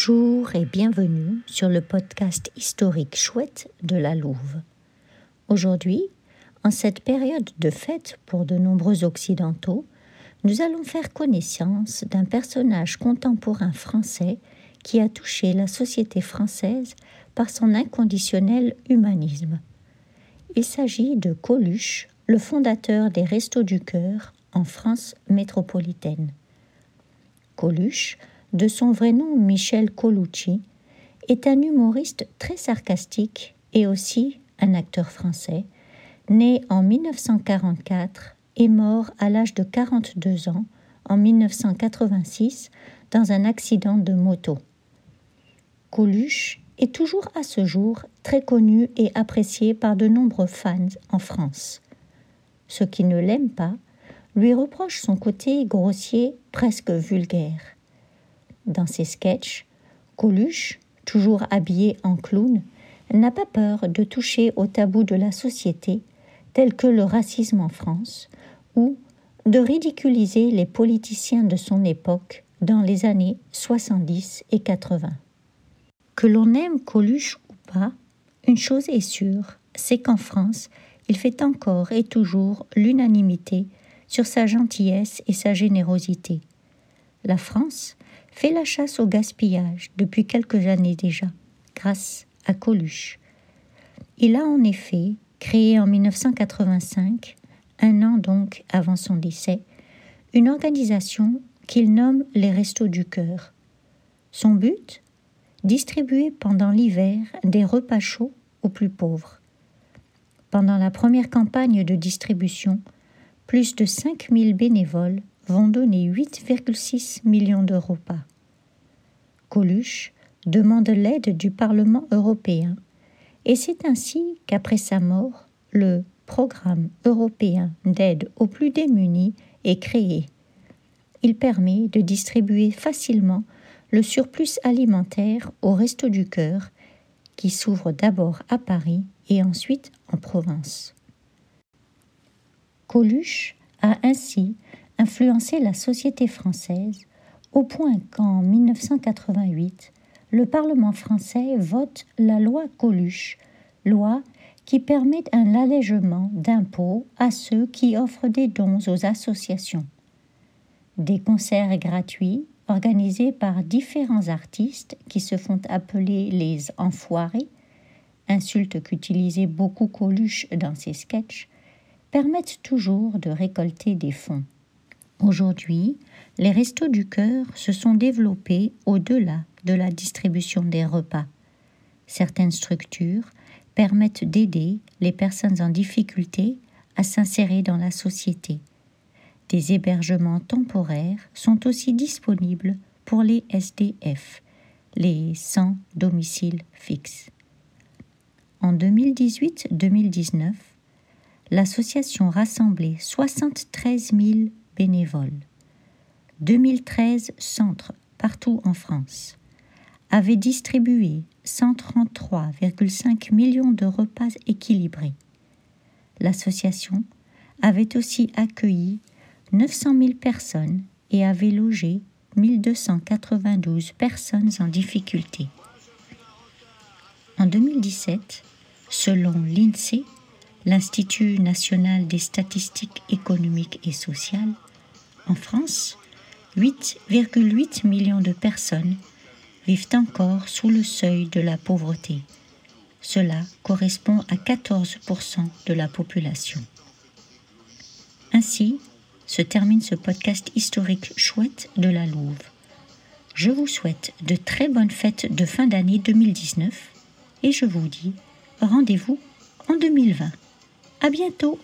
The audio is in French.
Bonjour et bienvenue sur le podcast historique chouette de la Louve. Aujourd'hui, en cette période de fête pour de nombreux Occidentaux, nous allons faire connaissance d'un personnage contemporain français qui a touché la société française par son inconditionnel humanisme. Il s'agit de Coluche, le fondateur des Restos du Cœur en France métropolitaine. Coluche, de son vrai nom Michel Colucci, est un humoriste très sarcastique et aussi un acteur français, né en 1944 et mort à l'âge de 42 ans en 1986 dans un accident de moto. Coluche est toujours à ce jour très connu et apprécié par de nombreux fans en France. Ceux qui ne l'aiment pas lui reprochent son côté grossier, presque vulgaire. Dans ses sketchs, Coluche, toujours habillé en clown, n'a pas peur de toucher au tabou de la société, tel que le racisme en France, ou de ridiculiser les politiciens de son époque dans les années 70 et 80. Que l'on aime Coluche ou pas, une chose est sûre, c'est qu'en France, il fait encore et toujours l'unanimité sur sa gentillesse et sa générosité. La France fait la chasse au gaspillage depuis quelques années déjà, grâce à Coluche. Il a en effet créé en 1985, un an donc avant son décès, une organisation qu'il nomme les Restos du Cœur. Son but? Distribuer pendant l'hiver des repas chauds aux plus pauvres. Pendant la première campagne de distribution, plus de 5000 bénévoles vont donner 8,6 millions de repas. Coluche demande l'aide du Parlement européen et c'est ainsi qu'après sa mort, le Programme européen d'aide aux plus démunis est créé. Il permet de distribuer facilement le surplus alimentaire au Resto du Cœur, qui s'ouvre d'abord à Paris et ensuite en Provence. Coluche a ainsi influencé la société française au point qu'en 1988, le Parlement français vote la loi Coluche, loi qui permet un allègement d'impôts à ceux qui offrent des dons aux associations. Des concerts gratuits organisés par différents artistes qui se font appeler les enfoirés, insulte qu'utilisait beaucoup Coluche dans ses sketchs, permettent toujours de récolter des fonds. Aujourd'hui, les restos du cœur se sont développés au-delà de la distribution des repas. Certaines structures permettent d'aider les personnes en difficulté à s'insérer dans la société. Des hébergements temporaires sont aussi disponibles pour les SDF, les sans domicile fixe. En 2018-2019, l'association rassemblait 73 000 bénévoles. 2013 centres partout en France avaient distribué 133,5 millions de repas équilibrés. L'association avait aussi accueilli 900 000 personnes et avait logé 1292 personnes en difficulté. En 2017, selon l'INSEE, l'Institut national des statistiques économiques et sociales, en France, 8,8 millions de personnes vivent encore sous le seuil de la pauvreté. Cela correspond à 14% de la population. Ainsi se termine ce podcast historique chouette de la Louve. Je vous souhaite de très bonnes fêtes de fin d'année 2019 et je vous dis rendez-vous en 2020. À bientôt!